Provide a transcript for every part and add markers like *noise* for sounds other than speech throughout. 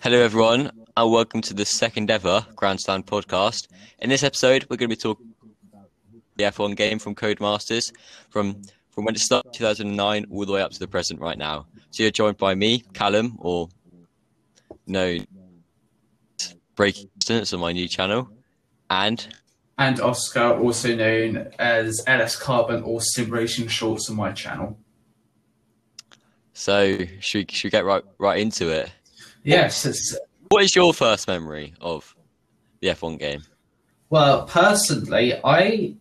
Hello, everyone, and welcome to the second ever Grandstand podcast. In this episode, we're going to be talking about the F1 game from Codemasters from from when it started 2009 all the way up to the present right now. So you're joined by me, Callum, or no, Breaking Distance on my new channel, and and Oscar, also known as LS Carbon or Simulation Shorts on my channel. so should we, should we get right right into it? Yes, it's, What is your first memory of the F1 game? well, personally, I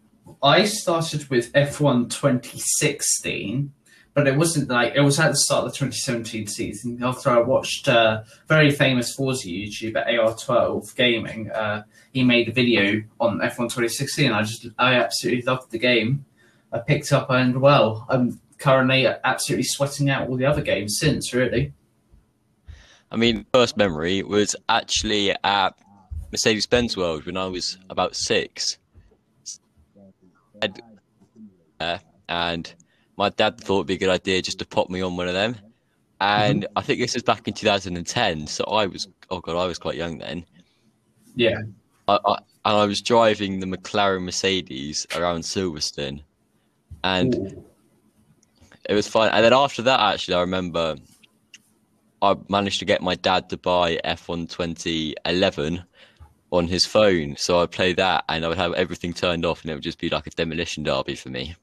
I started with F1 2016, but it wasn't like it was at the start of the 2017 season. After I watched uh, very famous Forza YouTuber AR12 Gaming, uh, he made a video on F1 2016. I just I absolutely loved the game. I picked up and well, I'm currently absolutely sweating out all the other games since. Really. I mean, first memory was actually at Mercedes Benz World when I was about six. Uh, And my dad thought it'd be a good idea just to pop me on one of them. And I think this was back in 2010. So I was, oh God, I was quite young then. Yeah. I, I, and I was driving the McLaren Mercedes around Silverstone. And Ooh. it was fun. And then after that, actually, I remember I managed to get my dad to buy F1 2011 on his phone. So I'd play that and I would have everything turned off and it would just be like a demolition derby for me.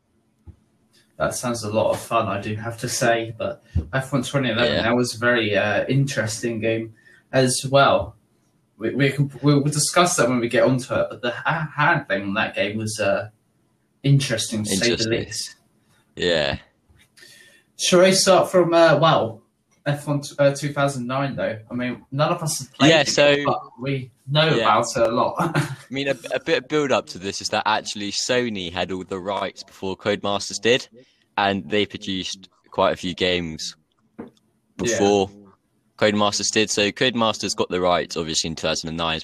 That sounds a lot of fun, I do have to say. But F1 2011, Yeah. that was a very uh, interesting game as well. We, we can, we'll discuss that when we get onto it. But the ha- thing on that game was uh, interesting, to say the least. Yeah. Shall I start from, uh, well, F1 t- uh, 2009, though? I mean, none of us have played Yeah, it, so- but we know Yeah. about it a lot. *laughs* I mean, a, a bit of build up to this is that actually Sony had all the rights before Codemasters did, and they produced quite a few games before Codemasters did. So Codemasters got the rights, obviously, in 2009,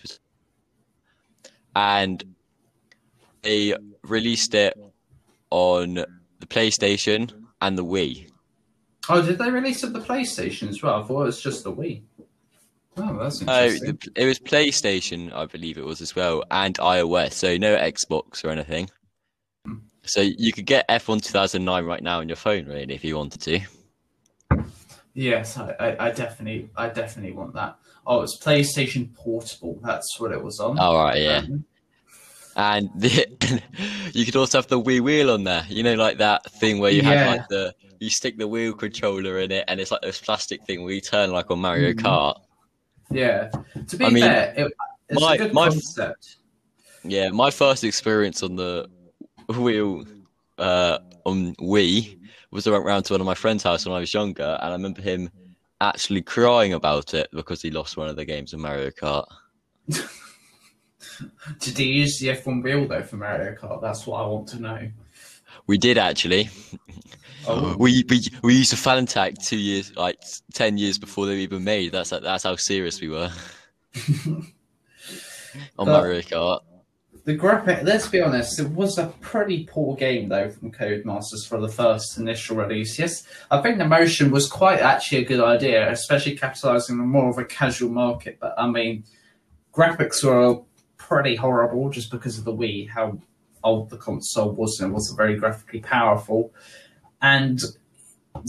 and they released it on the PlayStation and the Wii. Oh, did they release it the PlayStation as well? I thought it was just the Wii. Oh, that's Oh, interesting. the, it was PlayStation, I believe it was as well, and iOS. So no Xbox or anything. So you could get F1 2009 right now on your phone, really, if you wanted to. Yes, I, I, definitely, I definitely want that. Oh, it's PlayStation Portable. That's what it was on. All right, yeah. Um, And the, *laughs* you could also have the Wii wheel on there. You know, like that thing where you Yeah. have like the you stick the wheel controller in it, and it's like this plastic thing where you turn like on Mario Mhm. Kart. yeah. To be I mean, fair, it, it's my- a good my- concept. Yeah, my first experience on the wheel uh, on Wii was I went round to one of my friend's house when I was younger, and I remember him actually crying about it because he lost one of the games in Mario Kart. *laughs* Did you use the F1 wheel though for Mario Kart? That's what I want to know. We did actually. Oh, oh, We we we used a Fanatec two years, like ten years before they were even made. That's that's how serious we were *laughs* on But- Mario Kart. the graphic. Let's be honest, it was a pretty poor game though from Codemasters for the first initial release. Yes, I think the motion was quite actually a good idea, especially capitalizing on more of a casual market. But I mean, graphics were pretty horrible just because of the Wii, how old the console was, and it wasn't very graphically powerful. And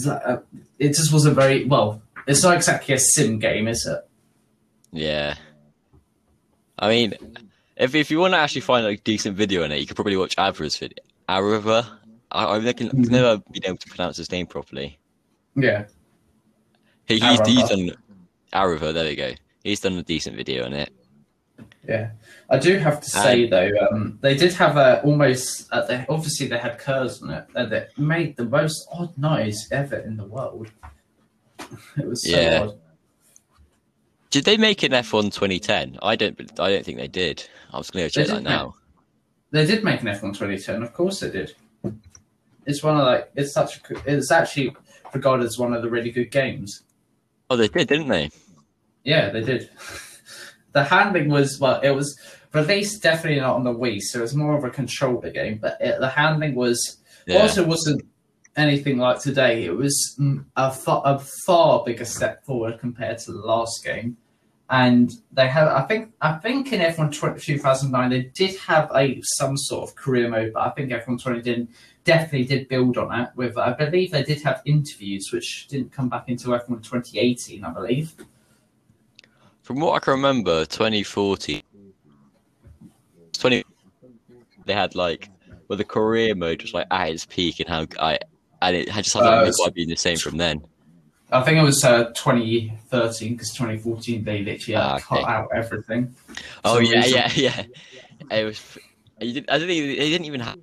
uh, it just wasn't very well. It's not exactly a sim game, is it? Yeah. I mean, if if you want to actually find like decent video in it, you could probably watch Avra's video. Avra, I, I've Mhm. never been able to pronounce his name properly. Yeah. He, he's, he's done Arava. There we go. He's done a decent video on it. Yeah, I do have to say though, um, they did have a almost. Uh, they, obviously, they had curves on it, and it made the most odd noise ever in the world. It was so Yeah. odd. Did they make an F1 2010? I don't. I don't think they did. I was going to check They that did now. They did make an F1 2010, of course they did. It's one of like it's such. A, it's actually regarded as one of the really good games. Oh, they did, didn't they? Yeah, they did. *laughs* the handling was well, it was released definitely not on the Wii, so it was more of a controller game. But it, the handling was Yeah. Also, wasn't anything like today. It was mm, a far, a far bigger step forward compared to the last game. and they had I think I think in F1 2009 they did have a some sort of career mode, but I think F1 20 did definitely did build on it. With I believe they did have interviews, which didn't come back into F1 2018, I believe. From what I can remember, 2014, 20, they had like, well, the career mode was like at its peak, and how I and it had just had like, Uh, got been the same from then. I think it was uh, 2013 because 2014 they literally Ah, okay. cut out everything. Oh yeah, reason. yeah, *laughs* yeah. It was. You didn't, I don't think they didn't even have.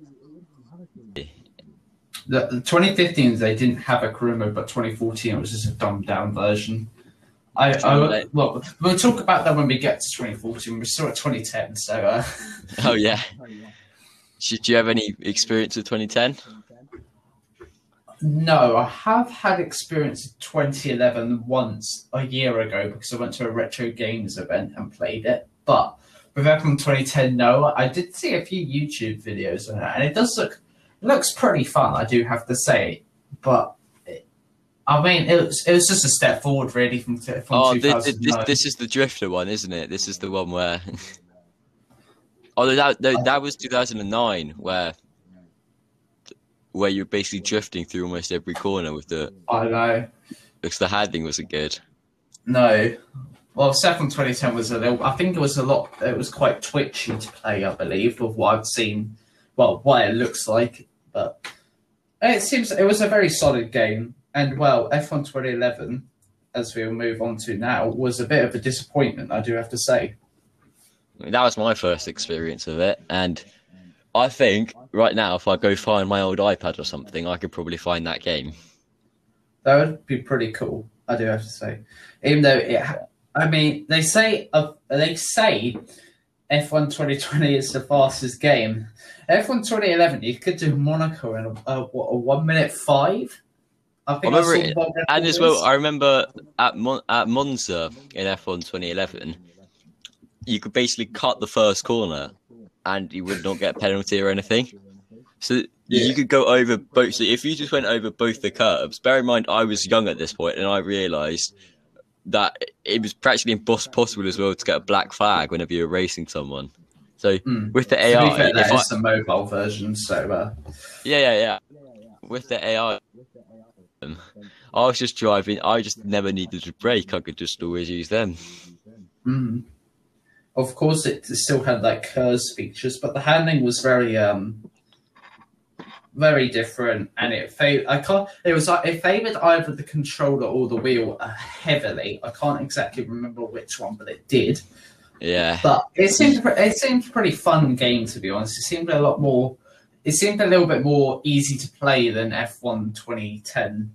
The, the 2015 they didn't have a career mode, but 2014 it was just a dumbed down version. I, I well, we'll talk about that when we get to 2014. We're still at 2010, so uh, *laughs* Oh yeah. Did you have any experience with 2010? no, I have had experience in 2011 once a year ago because I went to a retro games event and played it. But with F1 2010, no, I did see a few YouTube videos on it, and it does look it looks pretty fun. I do have to say, but. I mean, it was, it was just a step forward, really, from, from Oh, this, this, this is the drifter one, isn't it? This is the one where. *laughs* oh, no, that that uh, was 2009, where where you're basically drifting through almost every corner with the I know. because the handling wasn't good. No. Well, second 2010 was a little. I think it was a lot. It was quite twitchy to play. I believe of what I've seen. Well, what it looks like, but it seems it was a very solid game. And well, F1 2011, as we'll move on to now, was a bit of a disappointment. I do have to say. That was my first experience of it, and I think right now, if I go find my old iPad or something, I could probably find that game. That would be pretty cool. I do have to say, even though it. ha- I mean, they say uh, they say F1 2020 is the fastest game. F1 2011, you could do Monaco in a, a, what, a one minute five. I I remember saw it- And as well. I remember at Mon- at Monza in F1 2011, you could basically cut the first corner, and you would not get a penalty or anything. So Yeah. you could go over both. So if you just went over both the curbs, bear in mind I was young at this point, and I realised that it was practically impos- possible as well to get a black flag whenever you're racing someone. So Hmm. with the AI, fair, that I- the mobile version, so uh, yeah, yeah, yeah. With the AI, um, I was just driving. I just never needed to brake. I could just always use them. mm. of course it still had like curves features, but the handling was very um very different, and it fa- I can't. It was like it favored either the controller or the wheel heavily. I can't exactly remember which one, but it did. Yeah, But it seemed it seemed pretty fun game to be honest. It seemed a lot more. It seemed a little bit more easy to play than F1 2010.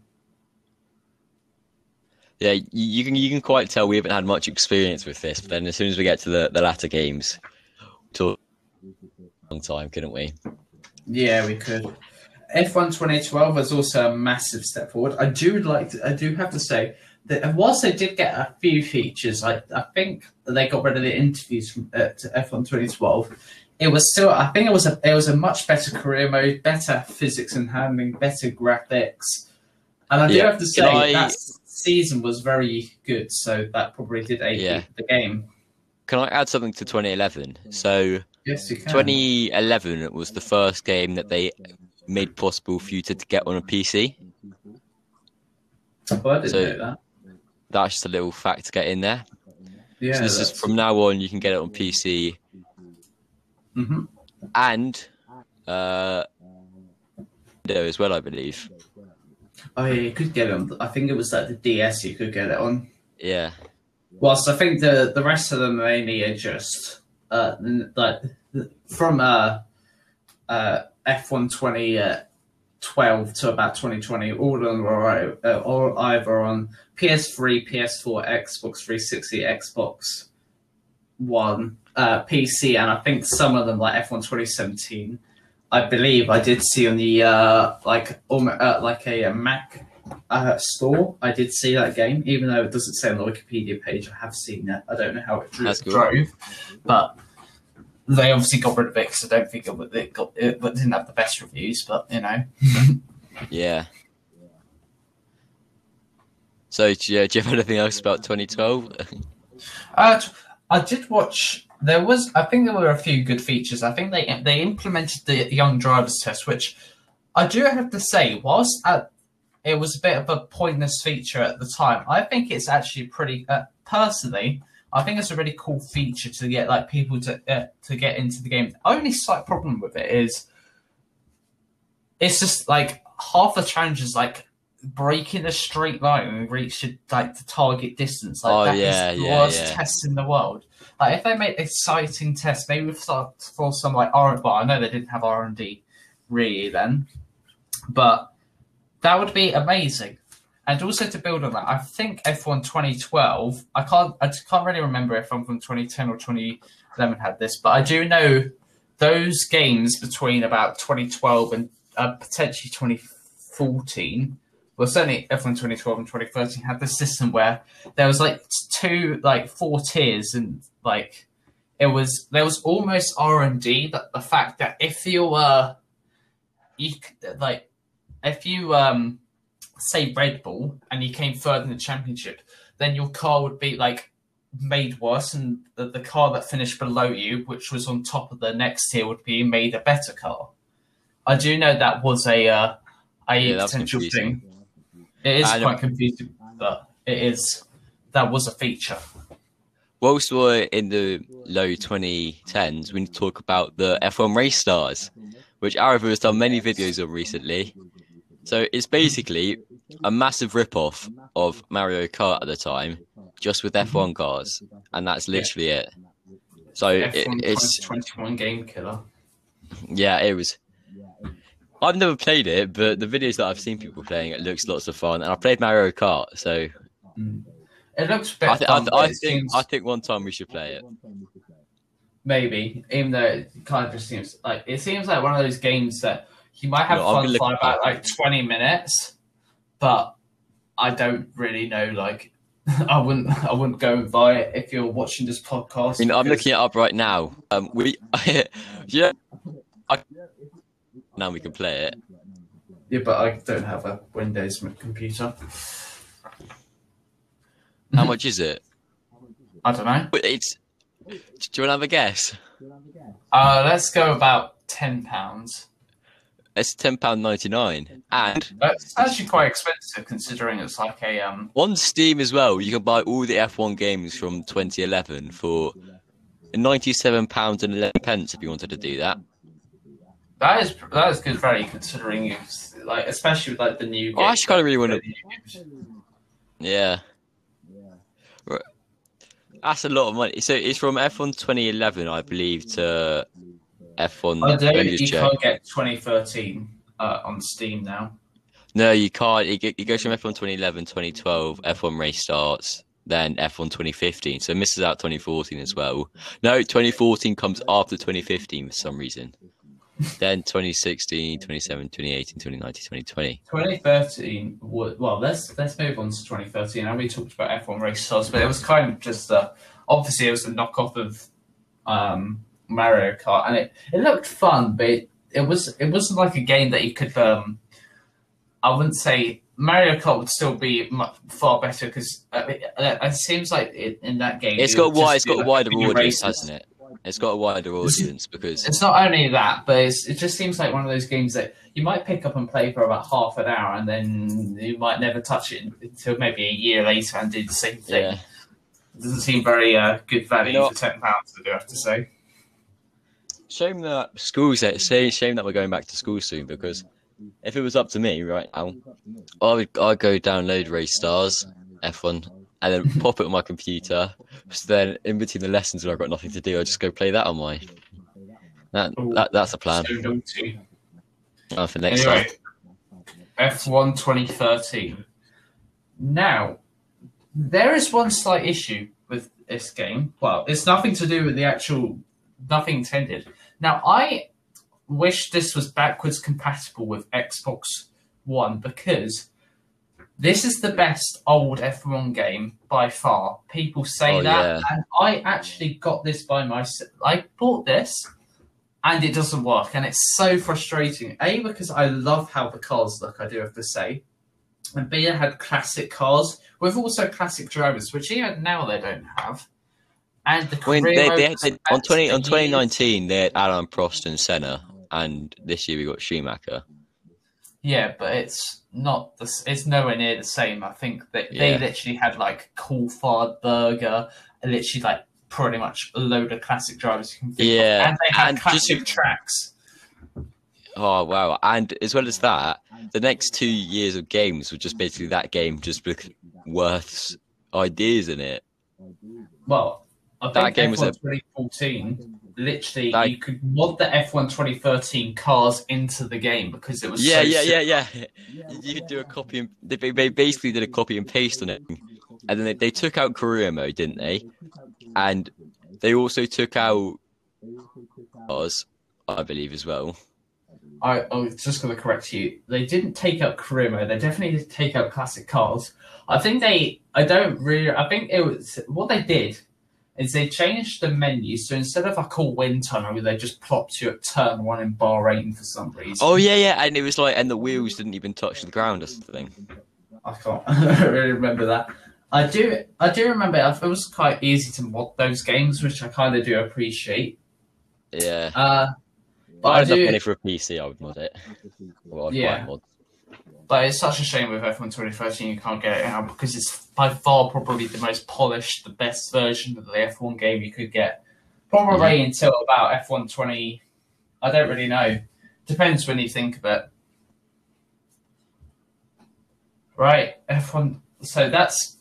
yeah. You, can you can quite tell we haven't had much experience with this. But then as soon as we get to the the latter games, talk long time, couldn't we? Yeah, we could. F1 2012 was also a massive step forward. I do like to, I do have to say that whilst they did get a few features, I, I think they got rid of the interviews from uh, F1 2012. It was still I think it was a it was a much better career mode, better physics and handling, better graphics. And I do Yeah. have to say I- that season was very good, so that probably did aid Yeah. the game. Can I add something to 2011? Mm. So Yes, you can. 2011 was the first game that they made possible for you to, to get on a PC. Oh, I didn't so- know that. That's just a little fact to get in there. Yeah, so this is from now on you can get it on PC Mhm. and uh, Windows as well, I believe. Oh yeah, you could get it on. I think it was like the DS you could get it on. Yeah, Whilst I think the the rest of them mainly are just uh like from uh uh F one twenty uh, twelve to about twenty twenty, all of them were uh, all either on PS3, PS4, Xbox 360, Xbox One, uh, PC, and I think some of them like F one twenty seventeen. I believe I did see on the uh like almost, uh, like a, uh Mac uh, store. I did see that game, even though it doesn't say on the Wikipedia page. I have seen it. I don't know how it dro- cool. drove, but they obviously got rid of it because I don't think it, it got it didn't have the best reviews. But you know, *laughs* yeah. So, yeah, do you have anything else about 2012? Uh, I did watch. There was, I think, there were a few good features. I think they they implemented the young drivers test, which I do have to say, whilst at, it was a bit of a pointless feature at the time, I think it's actually pretty. Uh, personally, I think it's a really cool feature to get like people to uh, to get into the game. The only slight problem with it is it's just like half the challenges like braking a straight line and reach like the target distance. Like Oh, that is yeah, the yeah, worst yeah. test in the world. Like if they make exciting tests, maybe for, for some like R. Well, I know they didn't have R and D really then, but that would be amazing. And also to build on that, I think F1 2012. I can't. I can't really remember if I'm from 2010 or 2011 had this, but I do know those games between about 2012 and uh, potentially 2014. Well, certainly F1 2012 and 2013 had this system where there was like two, like four tiers, and like it was there was almost R and D. That the fact that if you were, you like if you um say Red Bull and you came third in the championship, then your car would be like made worse, and the, the car that finished below you, which was on top of the next tier, would be made a better car. I do know that was a uh, a Yeah, potential thing. It is I quite confusing, but it is that was a feature. Whilst we're in the low 2010s, we need to talk about the F1 race stars, which Arava has done many videos on recently. So it's basically a massive rip-off of Mario Kart at the time, just with F1 cars, and that's literally it. So it, F1 it's 21 game killer. yeah, it was. I've never played it, but the videos that I've seen people playing, it looks lots of fun. And I played Mario Kart, so It looks I, th- I, th- I think seems- I think one time we should play it. maybe, even though it kind of just seems like it seems like one of those games that you might have No, fun for about like twenty minutes, but I don't really know. Like, *laughs* I wouldn't, I wouldn't go and buy it if you're watching this podcast. Mean, I'm looking it up right now. Um, we *laughs* yeah, I, now we can play it. Yeah, but I don't have a Windows computer. How much is it? I don't know. But It's. Do you want to have a guess? Uh, let's go about ten pounds. It's ten pound ninety nine, and That's actually quite expensive considering it's like a um. on Steam as well. You can buy all the F1 games from 2011 for ninety seven pounds and eleven pence if you wanted to do that. That is that is good value considering you like especially with like the new. Oh, I actually kinda really wanna- the new games. Yeah. That's a lot of money. So it's from F1 2011, I believe, to F1. I don't. let me just You check. can't get 2013 uh, on Steam now. No, you can't. It, g- goes from F1 2011, 2012, F1 Race Stars, then F1 2015. So it misses out 2014 as well. No, 2014 comes after 2015 for some reason. Then 2016, 2017, 2018, 2019, 2020. 2013. Well, let's let's move on to 2013. I we talked about F1 race but it was kind of just uh, obviously it was a knockoff of um, Mario Kart, and it, it looked fun, but it, it was it wasn't like a game that you could. Um, I wouldn't say Mario Kart would still be much, far better because uh, it, uh, it seems like it, in that game it's got wide, it's got a like, wider audience, races. hasn't it? It's got a wider audience because It's not only that, but it's, it just seems like one of those games that you might pick up and play for about half an hour, and then you might never touch it until maybe a year later and do the same thing. yeah, It doesn't seem very uh, good value You know- for ten pounds. I do have to say. shame that schools. Say shame that we're going back to school soon because if it was up to me right now, I would I'd go download Race Stars F1 and then pop it on my computer. So then in between the lessons when I've got nothing to do, I just go play that on my. That, that that's a plan So naughty. uh, for next Anyway, time. F1 2013. Now, there is one slight issue with this game. Well, it's nothing to do with the actual, nothing intended. Now, I wish this was backwards compatible with Xbox One because this is the best old F1 game by far. People say Oh, that, yeah. and I actually got this by myself. I bought this and it doesn't work, and it's so frustrating. A because I love how the cars look. I do have to say, And Beer had classic cars with also classic drivers, which even now they don't have. And the mean, they, they, they, on twenty on twenty nineteen they had Alain Prost and Senna, and this year we got Schumacher. Yeah, but it's not the. It's nowhere near the same. I think that they literally had like Coulthard, Berger, and literally like pretty much a load of classic drivers you can think Yeah, of. and they had and just- classic tracks. Oh wow! And as well as that, the next two years of games were just basically that game, just with Worth's ideas in it. Well, I That game was F1 a- 2014. Literally, That- you could mod the F1 2013 cars into the game because it was Yeah, so yeah, simple. yeah, yeah. You could do a copy and they, they basically did a copy and paste on it, and then they, they took out career mode, didn't they? And they also took out cars, I believe, as well. I, I was just going to correct you. They didn't take out career mode. They definitely did take out classic cars. I think they. I don't really. I think it was what they did is they changed the menu. So instead of like a wind tunnel, they just plopped you at turn one in Bahrain for some reason. Oh yeah, yeah, and it was like, and the wheels didn't even touch the ground or something. I can't *laughs* really remember that. I do. I do remember. It was quite easy to mod those games, which I kind of do appreciate. Yeah, Uh, but but I I had enough do. money for a PC, I would mod it. Well, I'd Yeah. buy mods. But it's such a shame with F1 2013 you can't get it out because it's by far probably the most polished, the best version of the F1 game you could get. Probably until about F1 20. I don't really know. Depends when you think of it. Right, F1. So that's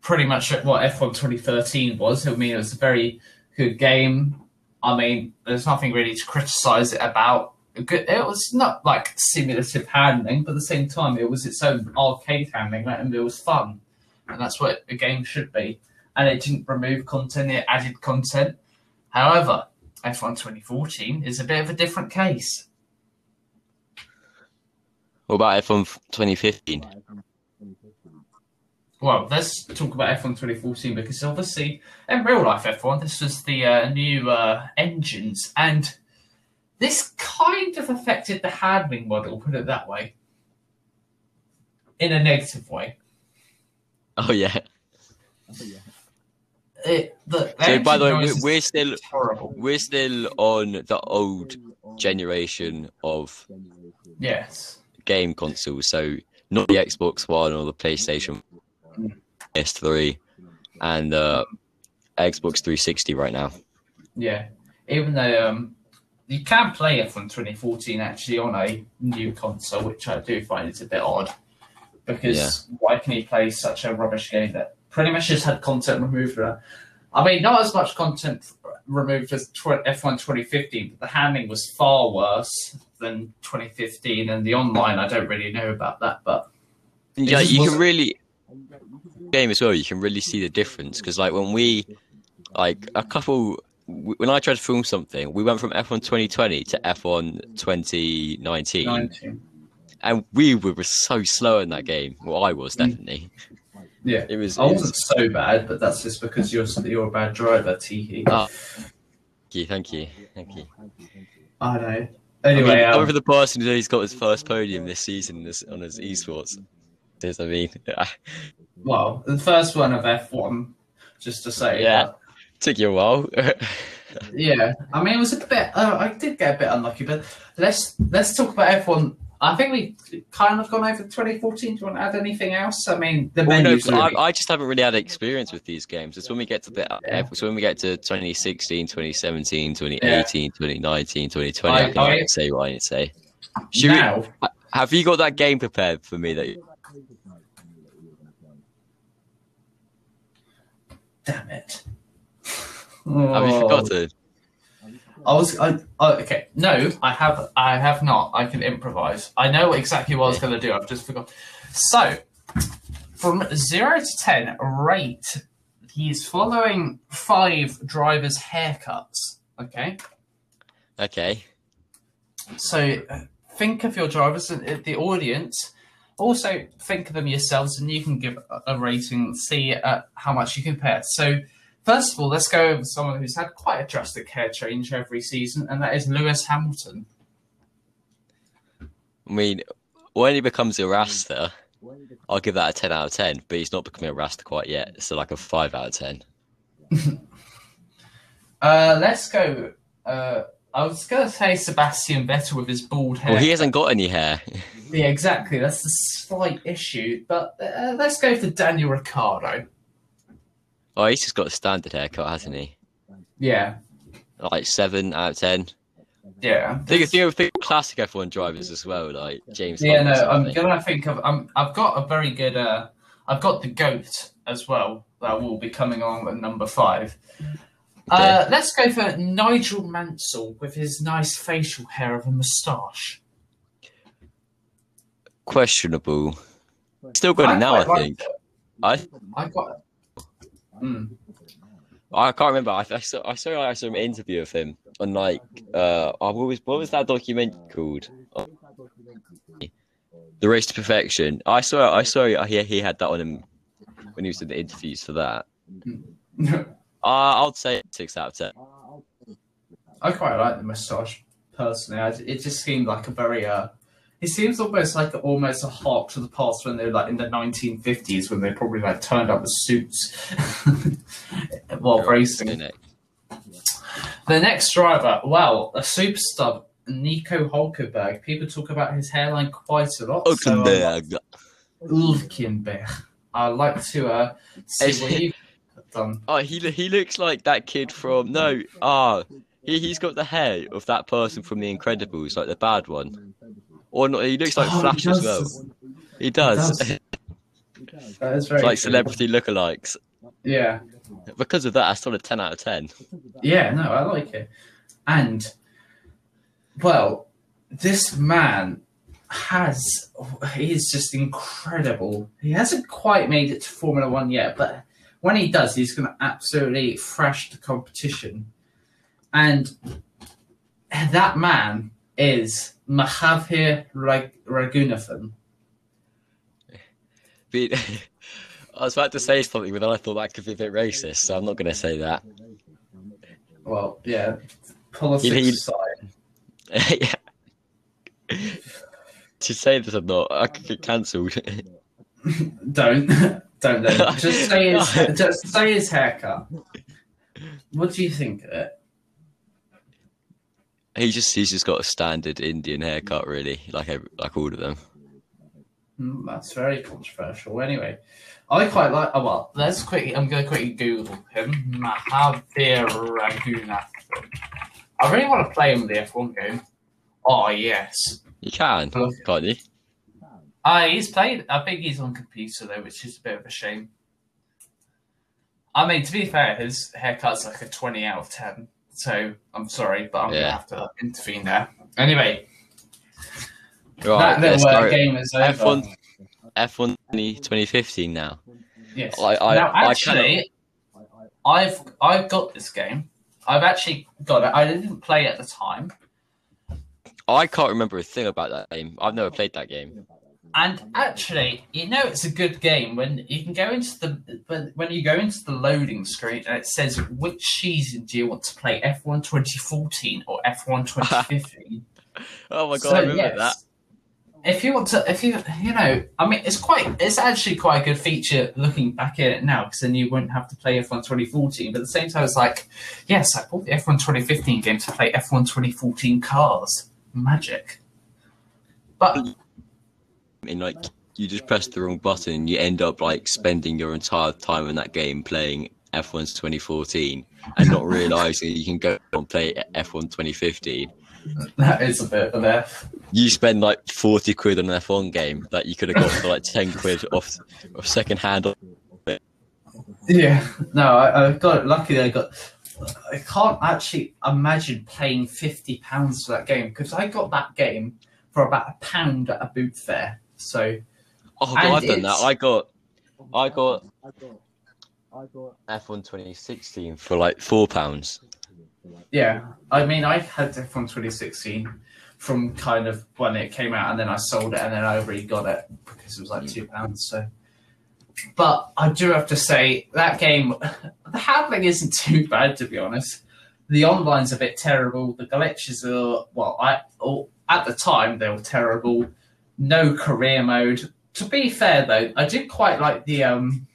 pretty much what F1 2013 was. I mean, it was a very good game. I mean, there's nothing really to criticize it about. Good- It was not like simulative handling, but at the same time, it was its own arcade handling, and it was fun, and that's what a game should be. And it didn't remove content; it added content. However, F1 2014 is a bit of a different case. What about F1 2015? Well, let's talk about F1 2014 because obviously, in real life F1, this was the uh, new uh, engines, and this kind of affected the handling model, put it that way, in a negative way. Oh yeah. It, the So by the way, we're, still horrible. we're still on the old generation of Yes. game consoles, so not the Xbox One or the PlayStation S3 and uh, Xbox 360 right now. Yeah. Even though um, you can play F1 2014 actually on a new console, which I do find is a bit odd. Because why can you play such a rubbish game that pretty much just had content removed from it? I mean, not as much content removed as tw- F1 2015, but the handling was far worse than 2015. And the online, I don't really know about that, but yeah, you can really game as well. You can really see the difference because, like, when we like a couple. When I tried to film something, we went from F1 2020 to F1 2019, 19. and we were so slow in that game. Well, I was Mm. definitely. Yeah. It was. I wasn't was so bad, but that's just because you're you're a bad driver, Teehee. Ah. thank you, thank you, thank you. I know. I Anyway, mean, um, over the person who's got his first podium this season this, on his esports. Does I mean? *laughs* well, the first one of F1, just to say. Yeah. Took you a while. *laughs* yeah. I mean, it was a bit. Uh, I did get a bit unlucky, but let's let's talk about F1. I think we kind of gone over 2014. Do you want to add anything else? I mean, the Well, no, menus. but really- I, I just haven't really had experience with these games. It's when we get to the Yeah. it's when we get to 2016, 2017, 2018, 2019, 2020. I- I, think I, I- say what I need to say. Should we, now, have you got that game prepared for me? That you, damn it. Have you Oh. forgotten? I was. I, oh, okay. No, I have. I have not. I can improvise. I know exactly what I was going to do. I've just forgot. So, from zero to ten, rate. He's following five drivers' haircuts. Okay. Okay. So, uh, think of your drivers and uh, the audience. Also, think of them yourselves, and you can give a- a rating. See uh, how much you compare. So. First of all, let's go over someone who's had quite a drastic hair change every season, and that is Lewis Hamilton. I mean, when he becomes a Rasta, I'll give that a ten out of ten. But he's not becoming a Rasta quite yet, so like a five out of ten. *laughs* Uh, let's go. Uh, I was going to say Sebastian Vettel with his bald hair. Well, he hasn't got any hair. Yeah, exactly. That's the slight issue. But uh, let's go for Daniel Ricciardo. Oh, he's just got a standard haircut, hasn't he? Yeah, Like seven out of ten. yeah. Think of think think of classic F1 drivers as well, like James. Yeah, no, I'm gonna think of. I'm, I've got a very good. Uh, I've got the goat as well that will be coming along at number five. Uh, let's go for Nigel Mansell with his nice facial hair of a moustache. questionable. Still got it now, I quite think. it. I I got. Mm. I can't remember. I, I saw I saw like, some interview of him on like uh oh, what was what was that document called? Oh, the Race to Perfection. I saw I saw he he had that on him when he was doing the interviews for that. *laughs* Uh, I'll say six out of ten. I quite like the moustache personally. I, it just seemed like a very. Uh, it seems almost like almost a hark to the past when they were like in the 1950s when they probably like turned up with suits *laughs* while racing. Isn't it? The next driver, well, a superstar, Nico Hulkenberg. People talk about his hairline quite a lot. so, um, Hulkenberg. Hulkenberg. I'd like to uh, see what you've *laughs* done. Oh, he he looks like that kid from no. Ah, he he's got the hair of that person from The Incredibles, like the bad one. Or not, he looks like Oh, Flash as well. He does. does. *laughs* That is very like true. celebrity lookalikes. Yeah. Because of that, I still a ten out of ten. Yeah, no, I like it. And, well, this man has, he's just incredible. He hasn't quite made it to Formula One yet, but when he does, he's going to absolutely thrash the competition. And that man is Mahavir Rag- Raghunathan. *laughs* I was about to say something, but then I thought that could be a bit racist, so I'm not going to say that. Well, yeah, politics He- he- aside. *laughs* yeah. To say this or not, I could get cancelled. *laughs* Don't, don't, don't. Just say his, just say his haircut. What do you think of it? He just he's just got a standard Indian haircut, really, like like all of them. Hmm, that's very controversial. Anyway, I quite like. Oh well, let's quickly. I'm going to quickly Google him. Mahavir Raghunathan. I really want to play him in the F1 game. Oh yes. You can, can't you? Ah, he's played. I think he's on computer though, which is a bit of a shame. I mean, to be fair, his haircut's like a twenty out of ten. So I'm sorry, but I'm Yeah. gonna have to intervene there. Anyway, Right, that little uh, game is over. F1 F1 20, 2015 now. Yes. I- I- now, I actually, I've I've got this game. I've actually got it. I didn't play it at the time, I can't remember a thing about that game. I've never played that game. And actually, you know, it's a good game when you can go into the when, when you go into the loading screen and it says which season do you want to play, F1 2014 or F1 *laughs* 2015. Oh my god, So, I remember yes, that. If you want to, if you you know, I mean, it's quite, it's actually quite a good feature looking back at it now because then you wouldn't have to play F1 2014. But at the same time, it's like, yes, I bought the F1 2015 game to play F1 2014 cars. Magic. But And like you just press the wrong button you end up like spending your entire time in that game playing F1's 2014 and not *laughs* realizing you can go and play F1 2015. that is a bit of an F. You spend like 40 quid on an F1 game that you could have got for like *laughs* 10 quid off, off second hand. Yeah. No, I, I got lucky. I got. I can't actually imagine paying fifty pounds for that game because I got that game for about a pound at a boot fair. So Oh, God, I've done that. it's- I got, I got I got F1 2016 for like four pounds. Yeah, I mean, I had it from 2016 from kind of when it came out, and then I sold it, and then I already got it because it was like two pounds. So, but I do have to say that game, *laughs* the handling isn't too bad to be honest. The online's a bit terrible. The glitches are well, I oh, at the time they were terrible. No career mode. to be fair though, I did quite like the um.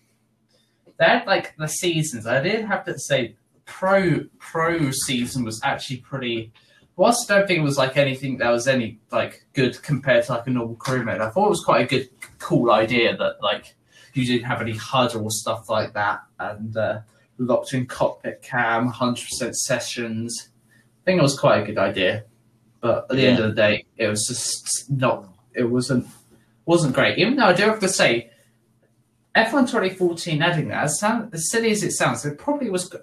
They had like the seasons. I did have to say, pro pro season was actually pretty. Whilst I don't think it was like anything that was any like good compared to like a normal career mode, I thought it was quite a good, cool idea that like you didn't have any HUD or stuff like that, and uh, locked in cockpit cam, hundred percent sessions. I think it was quite a good idea, but at the end of the day, it was just not. It wasn't wasn't great. Even though I do have to say, F1 2014 adding that, as, sound, as silly as it sounds, it probably was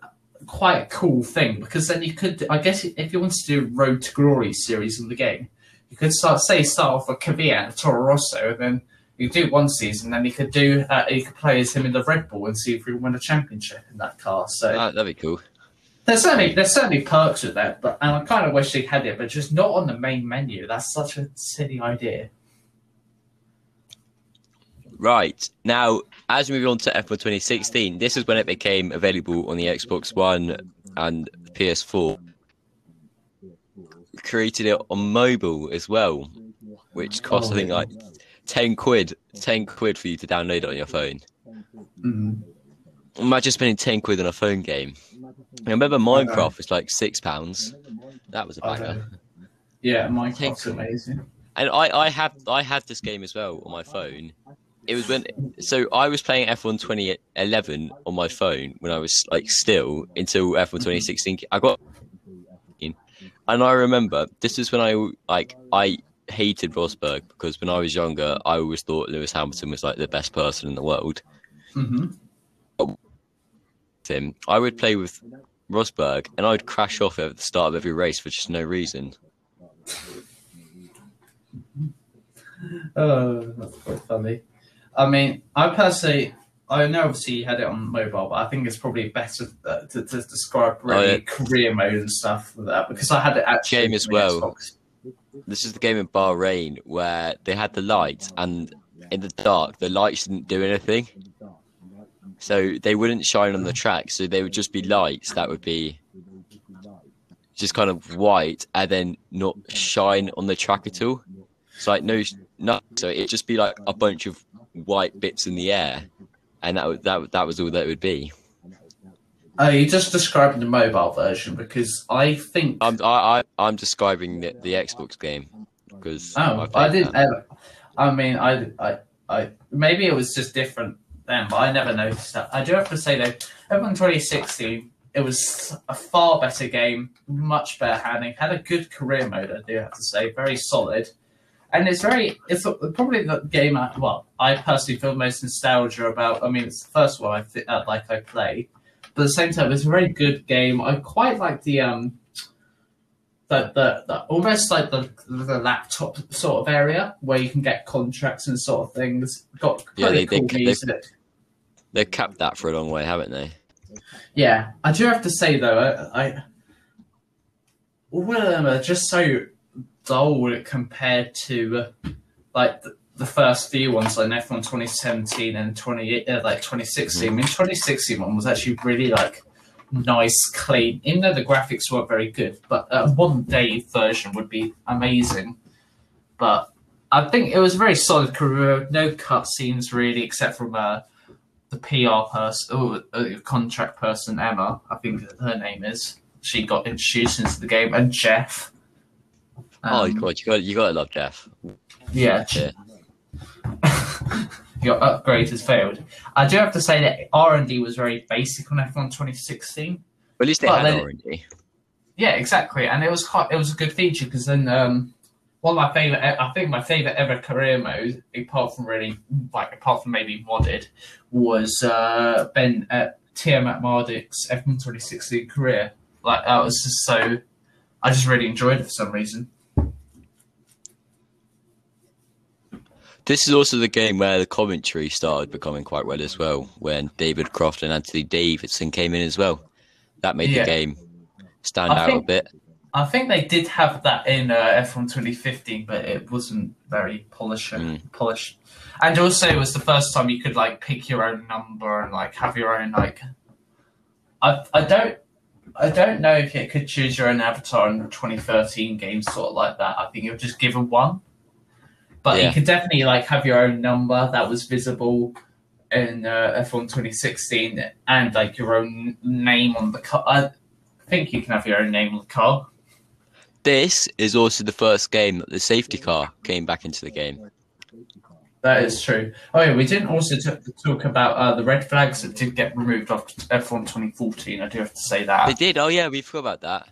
quite a cool thing because then you could, I guess, if you wanted to do Road to Glory series of the game, you could start say start off with Kvyat, Toro Rosso, and then you do one season, then you could do uh, you could play as him in the Red Bull and see if you win a championship in that car. So Ah, that'd be cool. there's certainly there's certainly perks with that, but and I kind of wish they had it, but just not on the main menu. That's such a silly idea. Right. Now, as we move on to F1 2016, this is when it became available on the Xbox One and PS4. Created it on mobile as well, which cost, I think, like 10 quid. 10 quid for you to download it on your phone. Mm. Imagine spending 10 quid on a phone game. I remember Minecraft was like £6. That was a banger. Yeah, Minecraft's amazing. And I, I have I had this game as well on my phone. It was when so I was playing F1 2011 on my phone when I was like still until F1 2016. I got and I remember this is when I like I hated Rosberg because when I was younger I always thought Lewis Hamilton was like the best person in the world. Mm-hmm. Him, I would play with Rosberg and I'd crash off at the start of every race for just no reason. Oh, *laughs* that's quite funny. I mean, I personally, I know obviously you had it on mobile, but I think it's probably better uh, to, to describe really Oh, yeah. career mode and stuff with that because I had it actually Game as well. Xbox. This is the game in Bahrain where they had the lights, and in the dark, the lights didn't do anything. So they wouldn't shine on the track. So they would just be lights that would be just kind of white and then not shine on the track at all. It's like no, no. So it'd just be like a bunch of white bits in the air, and that that that was all that it would be. Uh, oh, you're just describing the mobile version because I think. I'm I, I I'm describing the, the Xbox game because oh, I didn't ever. I mean, I, I, I. Maybe it was just different then, but I never noticed that. I do have to say though, F1 2016, it was a far better game, much better handling, had a good career mode. I do have to say, very solid, and it's very. It's probably the game I well, I personally feel most nostalgia about. I mean, it's the first one I thi- uh, like I play, but at the same time, it's a very good game. I quite like the um. The, the, the almost like the the laptop sort of area where you can get contracts and sort of things. Got Yeah, they- cool they- music. They've capped that for a long way, haven't they? Yeah, I do have to say though, I, I all of them are just so dull compared to uh, like the, the first few ones, like F1 2017 and 20 uh, like 2016. I mean, 2016 one was actually really like nice, clean. Even though the graphics weren't very good, but a one day version would be amazing. But I think it was a very solid career. No cutscenes really, except from uh, the PR person, or uh, contract person Emma, I think her name is. She got introduced into the game, and Jeff. Oh Um, god, you got you gotta love Jeff. yeah, Yeah. *laughs* your upgrade has failed. I do have to say that R and D was very basic on F1 2016. But at least they Well, had then- already. Yeah, exactly, and it was quite. It was a good feature because then um, one of my favorite. I think my favorite ever career mode, apart from really like apart from maybe modded, was uh, Ben at Tiametmarduk's F1 2016 career. Like that was just so. I just really enjoyed it for some reason. This is also the game where the commentary started becoming quite well as well, when David Croft and Anthony Davidson came in as well. That made Yeah. the game stand I out a bit. I think they did have that in uh, F1 2015, but it wasn't very polished. Mm. Polished, and also it was the first time you could like pick your own number and like have your own like. I I don't I don't know if it could choose your own avatar in the 2013 game, sort of like that. I think it was just given one, But Yeah. you could definitely like have your own number that was visible in uh, F1 2016, and like your own name on the car. I think you can have your own name on the car. This is also the first game that the safety car came back into the game. That is true. Oh yeah, we didn't also t- talk about uh, the red flags that did get removed off F1 2014. I do have to say that They did. Oh yeah, we forgot about that.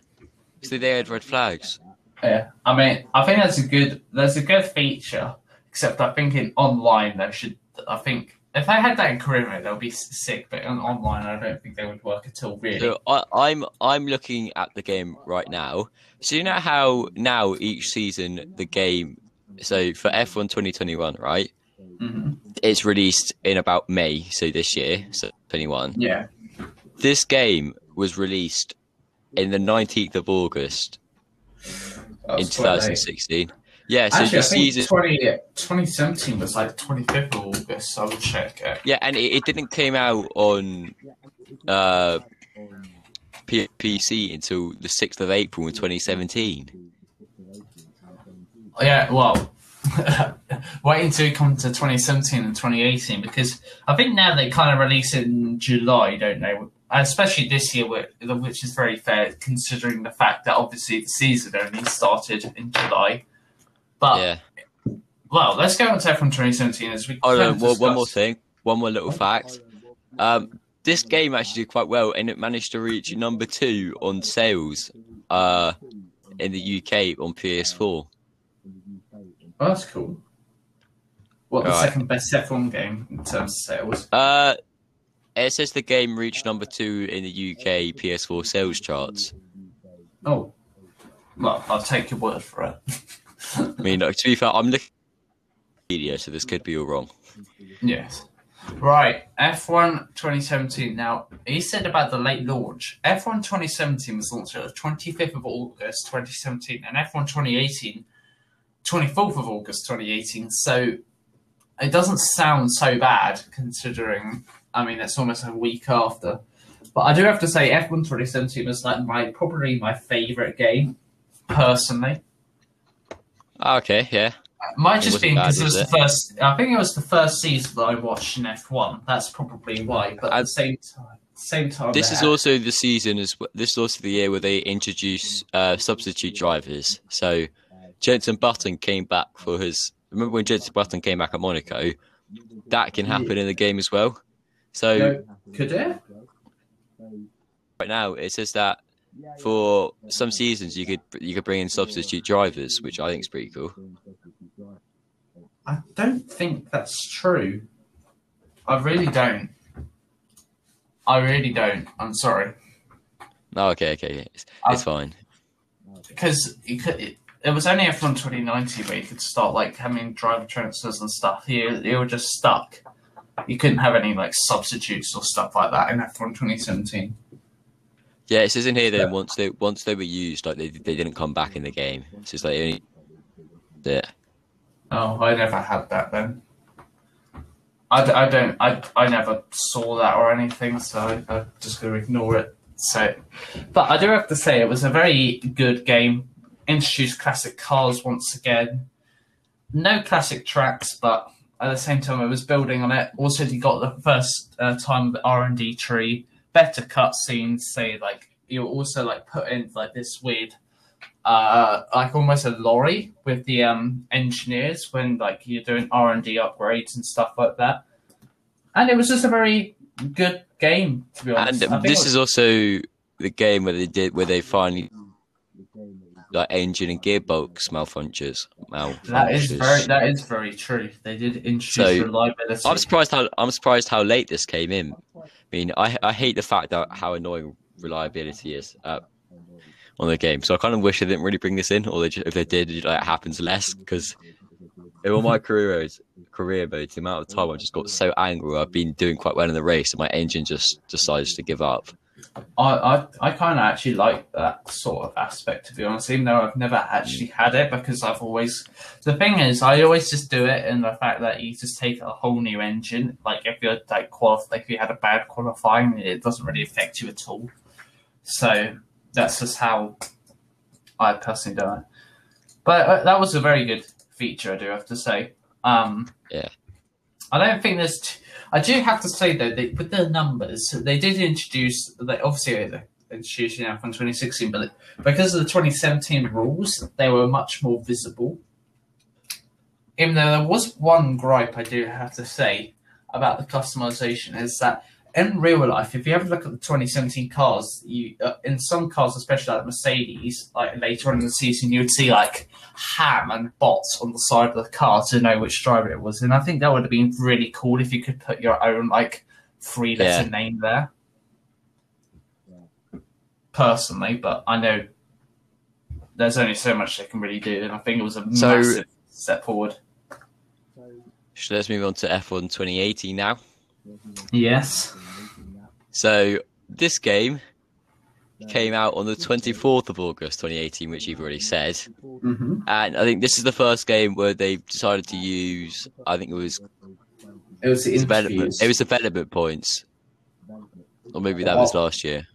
So they had red flags. Yeah, I mean, I think that's a good that's a good feature. Except I think in online they should. I think if they had that in career mode, that would be sick. But in online, I don't think they would work at all. Really. So I, I'm I'm looking at the game right now. So you know how now each season the game. So for F1 2021, right? hmm It's released in about May, so this year, so 21. Yeah. This game was released in the 19th of August in That's quite late. 2016. Yeah, so Actually, the I think season. 20, 2017 was like 25th of August. So I will check it. Yeah, and it, it didn't came out on uh, P- PC until the 6th of April in 2017. Yeah, well, *laughs* wait until we come to 2017 and 2018 because I think now they kind of release it in July, don't they? Especially this year, whi- which is very fair considering the fact that obviously the season only started in July. But Yeah. well, let's go on to F1 2017 as we. Oh, no, one, one more thing. One more little fact. Um, this game actually did quite well, and it managed to reach number two on sales uh, in the UK on PS4. Oh, that's cool. What the Alright. second best F1 game in terms of sales? Uh, it says the game reached number two in the UK PS4 sales charts. Oh, well, I'll take your word for it. *laughs* I mean, uh, to be fair, I'm looking at Wikipedia, so this could be all wrong. Yes. Right, F1 2017. Now, he said about the late launch. F1 2017 was launched on the 25th of August 2017, and F1 2018, 24th of August 2018. So it doesn't sound so bad considering, I mean, it's almost a week after. But I do have to say, F1 2017 was like my probably my favourite game, personally. Okay, yeah. It might just wasn't be because bad, it was was the first. I think it was the first season that I watched in F one. That's probably why. But at I- the same time, same time, This is had- also the season as w- this is also the year where they introduce uh, substitute drivers. So Jenson Button came back for his. Remember when Jenson Button came back at Monaco? That can happen in the game as well. So it? right now it says that for some seasons you could you could bring in substitute drivers, which I think is pretty cool. I don't think that's true. I really don't. I really don't. I'm sorry No, okay, okay, it's, I- it's fine. because you could. It, it was only F1 2019 where you could start like having driver transfers and stuff. You you were just stuck. You couldn't have any like substitutes or stuff like that in F1 2017. Yeah, it says in here Yeah. that once they once they were used, like they they didn't come back in the game. So it's like only. Yeah. Oh, I never had that then. I, d- I don't, I, I never saw that or anything, so I, I'm just going to ignore it. So, but I do have to say, it was a very good game. Introduced classic cars once again. No classic tracks, but at the same time, it was building on it. Also, you got the first uh, time of the R and D tree, better cutscenes. Say like you also like put in like this weird uh, like almost a lorry with the um, engineers when like you're doing R and D upgrades and stuff like that. And it was just a very good game to be honest. And I this was- is also the game where they did where they finally like engine and gearbox malfunctions. that is malfunctions. very that is very true. They did introduce So, reliability. I'm surprised how I'm surprised how late this came in. I mean, I I hate the fact that how annoying reliability is uh, on the game. So I kind of wish they didn't really bring this in, or they, ju- if they did, it like, happens less. Because in all my career modes, career modes, the amount of time I just got so angry, I've been doing quite well in the race, and my engine just decides to give up. I I, I kind of actually like that sort of aspect to be honest, even though I've never actually had it because I've always. The thing is, I always just do it in the fact that you just take a whole new engine. Like if you're like qualif- like if you had a bad qualifying, it doesn't really affect you at all. So that's just how I personally do it. But uh, that was a very good feature. I do have to say. Um, Yeah. I don't think there's. T- I do have to say though, that with the numbers, they did introduce. They obviously uh, they introduced now from 2016, but because of the 2017 rules, they were much more visible. Even though there was one gripe, I do have to say about the customization is that in real life, if you ever look at the 2017 cars, you uh, in some cars, especially like Mercedes, like later on in the season, you would see like ham and bots on the side of the car to know which driver it was, and I think that would have been really cool if you could put your own like three letter Yeah. name there. Personally, but I know there's only so much they can really do, and I think it was a So- massive step forward. So let's move on to F1 2018 now. Yes. So this game came out on the 24th of August 2018, which you've already said. hmm And I think this is the first game where they decided to use, I think it was It was the development, it was development points. Or maybe that was last year.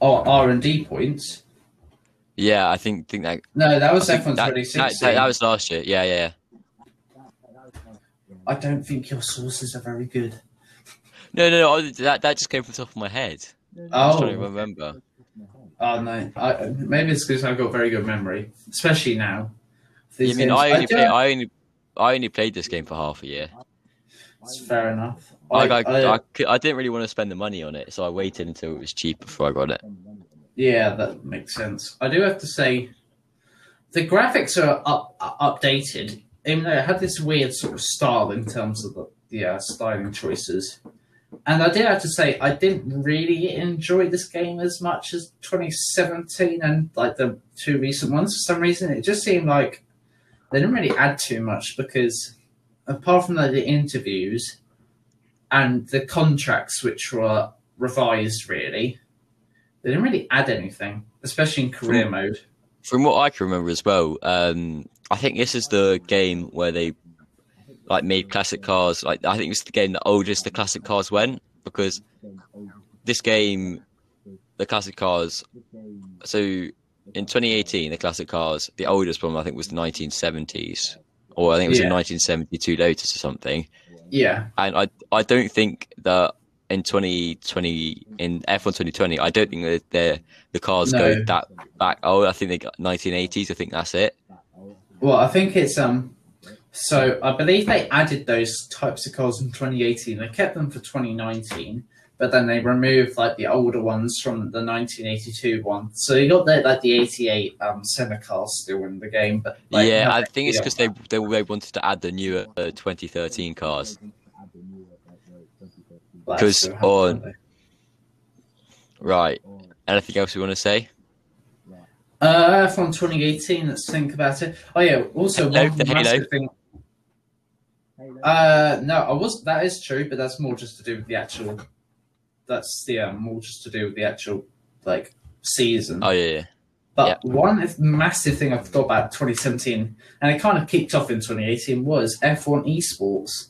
oh, R and D points. Yeah, I think think that No, that was F1 that, 2016. that, that was last year. Yeah, yeah, yeah. I don't think your sources are very good. No, no, no. I- That that just came from the top of my head. I was Oh, trying to remember. oh no. I, maybe it's because I've got very good memory, especially now. I mean, games- I only do- play, I only I only played this game for half a year. It's fair enough. Like I, I- I, I didn't really want to spend the money on it, so I waited until it was cheap before I got it. Yeah, that makes sense. I do have to say, the graphics are up, are updated, even though it had this weird sort of style in terms of the, the uh, styling choices. And I do have to say, I didn't really enjoy this game as much as 2017 and like the two recent ones for some reason. It just seemed like they didn't really add too much because, apart from like, the interviews and the contracts, which were revised, really, they didn't really add anything, especially in career mode. From what I can remember as well, um, I think this is the game where they like made classic cars. Like I think it's the game the oldest the classic cars went because this game, the classic cars. So in 2018, the classic cars, the oldest one I think was the 1970s, or I think it was Yeah. a 1972 Lotus or something. Yeah, and I I don't think that in 2020 in F1 2020 I don't think that the the cars No. go that back. Oh, I think they got 1980s. I think that's it. well, I think it's um. So I believe they added those types of cars in 2018. They kept them for 2019, but then they removed like the older ones from the 1982 one. So you got the, like the 88 um Senna cars still in the game, but like, yeah, I think it's because they, they they wanted to add the newer uh, 2013 cars. Like, 'cause so on- Right. Anything else you want to say? Uh, from 2018. Let's think about it. Oh yeah. Also, one Halo. massive thing. Uh, no, I was. That is true, but that's more just to do with the actual. That's yeah, more just to do with the actual like season. Oh yeah, yeah. but yeah. one massive thing I forgot about 2017, and it kind of kicked off in 2018, was F1 esports.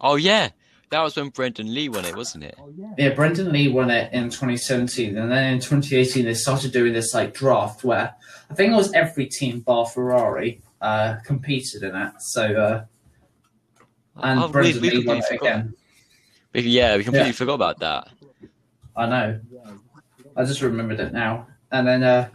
Oh yeah. That was when Brendon Leigh won it, wasn't it? Yeah, Brendon Leigh won it in 2017, and then in 2018 they started doing this like draft where I think it was every team bar Ferrari uh, competed in it. So uh, and Oh, Brendon we Leigh won it again. We- Yeah, we completely Yeah. forgot about that. I know. I just remembered it now. And then uh,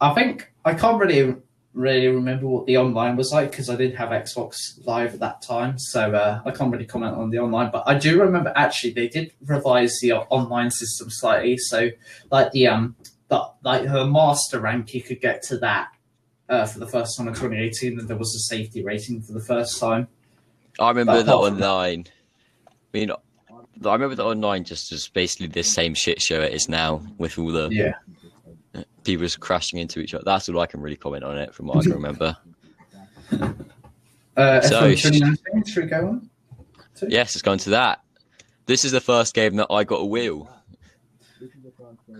I think I can't really really remember what the online was like because I didn't have Xbox Live at that time, so uh, I can't really comment on the online. But I do remember actually they did revise the online system slightly. So like the um, the, like her master rank, you could get to that. Uh, for the first time in 2018, and there was a safety rating for the first time. I remember that that- online. I mean, I remember that online just as basically the same shit show it is now with all the Yeah. people just crashing into each other. That's all I can really comment on it from what I can remember. *laughs* Uh, So- should we go on? yes, it's gone to that. This is the first game that I got a wheel.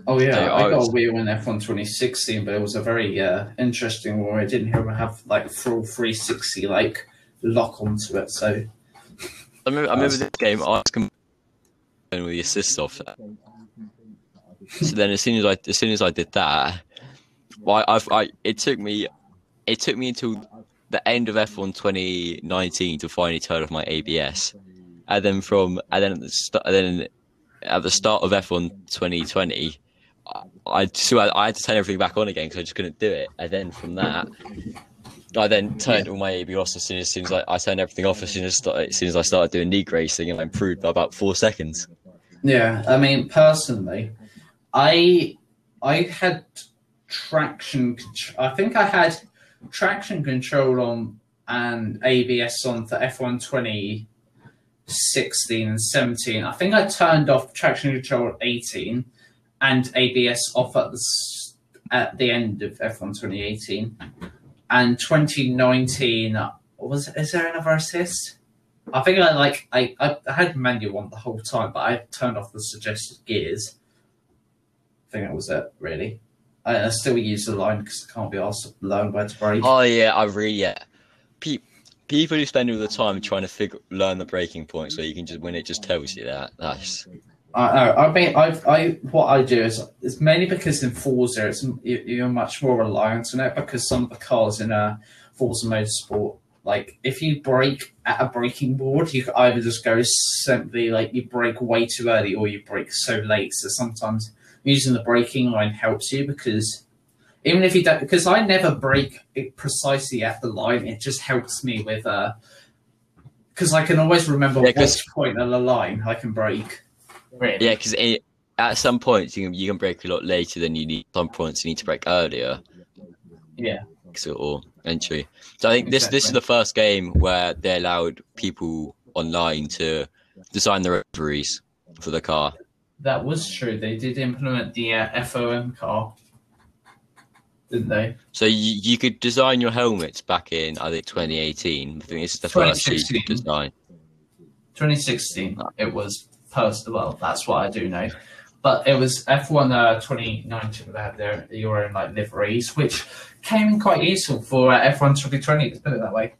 Oh yeah, I, got a Wii in F1 2016, but it was a very uh, interesting one. I didn't have, have like full 360 like lock onto it. So I remember, I remember this game. I was com- with the assist software. So then, as soon as I as soon as I did that, well, I, I've, I it took me it took me until the end of F1 2019 to finally turn off my ABS, and then from and then at the start, then at the start of F1 2020, I, so I, I had to turn everything back on again because I just couldn't do it. And then from that, I then turned all my ABS as soon as, soon as I, I turned everything off as soon as, as soon as I started doing league racing, and I improved by about four seconds. Yeah, I mean, personally, I I had traction. I think I had traction control on and ABS on for F1 2016 and 17. I think I turned off traction control at 18 and ABS off at the at the end of F1 2018 and 2019. Uh, was is there another assist? I think I like I, I had manual one the whole time, but I turned off the suggested gears. I think that was it, really. I, I still use the line because I can't be asked to learn where to brake. Oh yeah, I really yeah. People who spend all the time trying to figure learn the braking points, so you can just when it just tells you that. That's I, I mean, I, I, what I do is it's mainly because in Forza, it's you're much more reliant on it because some of the cars in a Forza Motorsport, like if you brake at a braking board, you either just go simply like you brake way too early or you brake so late. So sometimes using the braking line helps you because even if you don't, because I never brake it precisely at the line, it just helps me with uh, because I can always remember Yeah, 'cause- which point on the line I can brake. Really? yeah, because at some points you can you can brake a lot later than you need. Some points you need to brake earlier. Yeah. sort of entry. So I think this this is the first game where they allowed people online to design the liveries for the car. That was true. They did implement the uh, FOM car, didn't they? So you, you could design your helmets back in I think 2018. I think this is the first year you 2016. design. 2016. It was first. Well, that's what I do know. But it was F1 uh, 2019 they had their your own like liveries, which came quite useful for uh, F1 2020. Let's put it that way.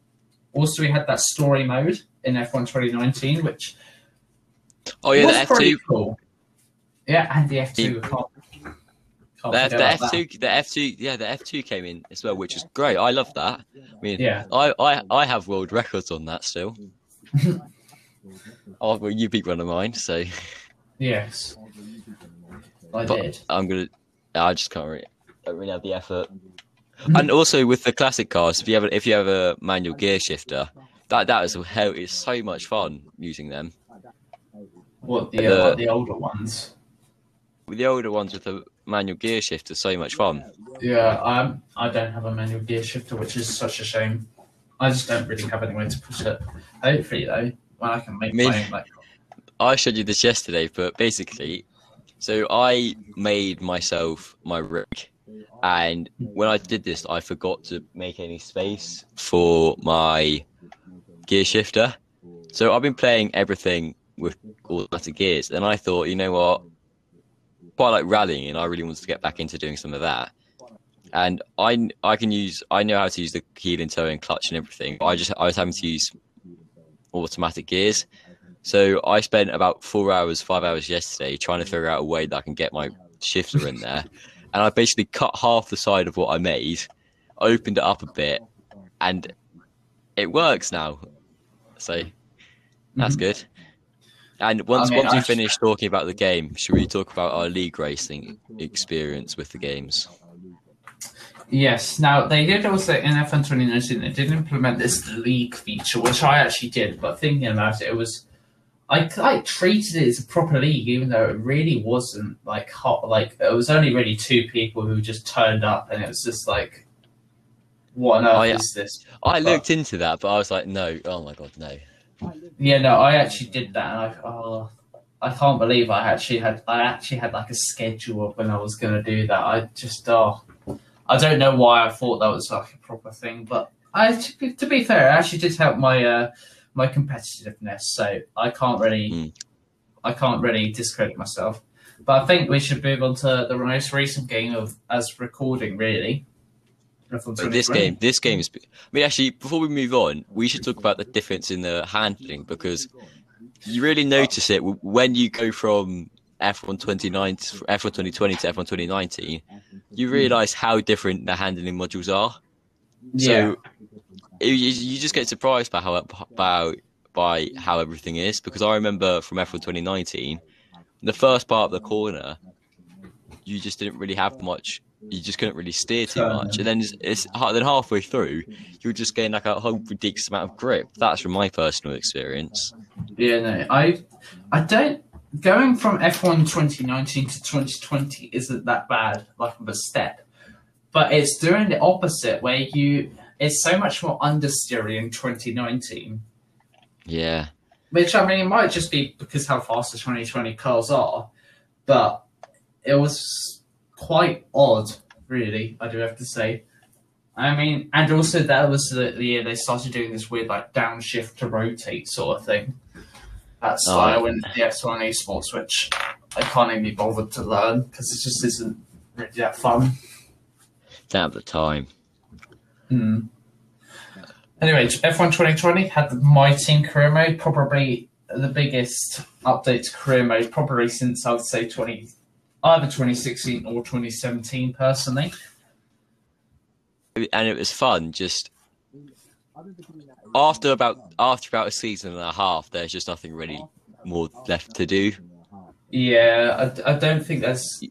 Also, we had that story mode in F1 2019, which Oh yeah, was the pretty F2, cool. Yeah, and the F2. Can't, can't the, the. F2, the F2, yeah, the F2 came in as well, which is great. I love that. I mean, Yeah. I, I, I have world records on that still. *laughs* oh, well, you beat one of mine, so Yes. I But- did. I'm gonna. I just can't really, don't really have the effort. Mm-hmm. And also with the classic cars, if you have a, if you have a manual gear shifter, that that is hell. It's so much fun using them. What the, The- uh, the older ones? The older ones with the manual gear shift is so much fun. Yeah, I'm. I don't have a manual gear shifter, which is such a shame. I just don't really have anywhere to put it. Hopefully, though, when I can make my own, like, I showed you this yesterday, but basically, so I made myself my rig, and when I did this, I forgot to make any space for my gear shifter. So I've been playing everything with automatic gears, and I thought, you know what, quite like rallying, and I really wanted to get back into doing some of that. And I I can use I know how to use the heel and toe and clutch and everything. I just I was having to use automatic gears. So I spent about four hours, five hours yesterday trying to figure out a way that I can get my shifter in there. And I basically cut half the side of what I made, opened it up a bit, and it works now. So that's Mhm. good. And once mean, once we finish talking about the game, should we talk about our league racing experience with the games? Yes. Now they did also in F1 2019 they did implement this league feature, which I actually did. But thinking about it, it was I I treated it as a proper league, even though it really wasn't like hot. Like it was only really two people who just turned up, and it was just like, what on earth yeah. is this? I But- looked into that, but I was like, no, oh my god, no. Yeah, no, I actually did that, and I oh, I can't believe I actually had I actually had like a schedule of when I was going to do that. I just oh, I don't know why I thought that was like a proper thing, but I to be, to be fair, it actually did help my uh my competitiveness. So I can't really Mm. I can't really discredit myself. But I think we should move on to the most recent game of as recording, really. F1 But this game, this game is. I mean, actually, before we move on, we should talk about the difference in the handling because you really notice it when you go from F1 29 to F1 2020 to F1 2019. You realize how different the handling modules are. So yeah, you, you just get surprised by how about by how everything is because I remember from F1 2019, the first part of the corner, you just didn't really have much. You just couldn't really steer too much, and then it's, it's then halfway through, you're just getting like a whole ridiculous amount of grip. That's from my personal experience. yeah. No, I, I don't. Going from F1 2019 to 2020 isn't that bad, like of a step, but it's doing the opposite where you. It's so much more understeery in 2019. Yeah, Which I mean, it might just be because how fast the 2020 cars are, but it was quite odd, really. I do have to say. I mean, and also that was the, the year they started doing this weird like downshift to rotate sort of thing. That's Oh, why I yeah. went to the F1 Esports, which I can't even be bothered to learn because it just isn't really that fun. down at the time. Hmm. Anyway, F1 2020 had the My Team career mode, probably the biggest update to career mode, probably since I would say 20, either 2016 or 2017, personally. and it was fun. Just after about after about a season and a half, there's just nothing really more left to do. Yeah, I, I don't think that's.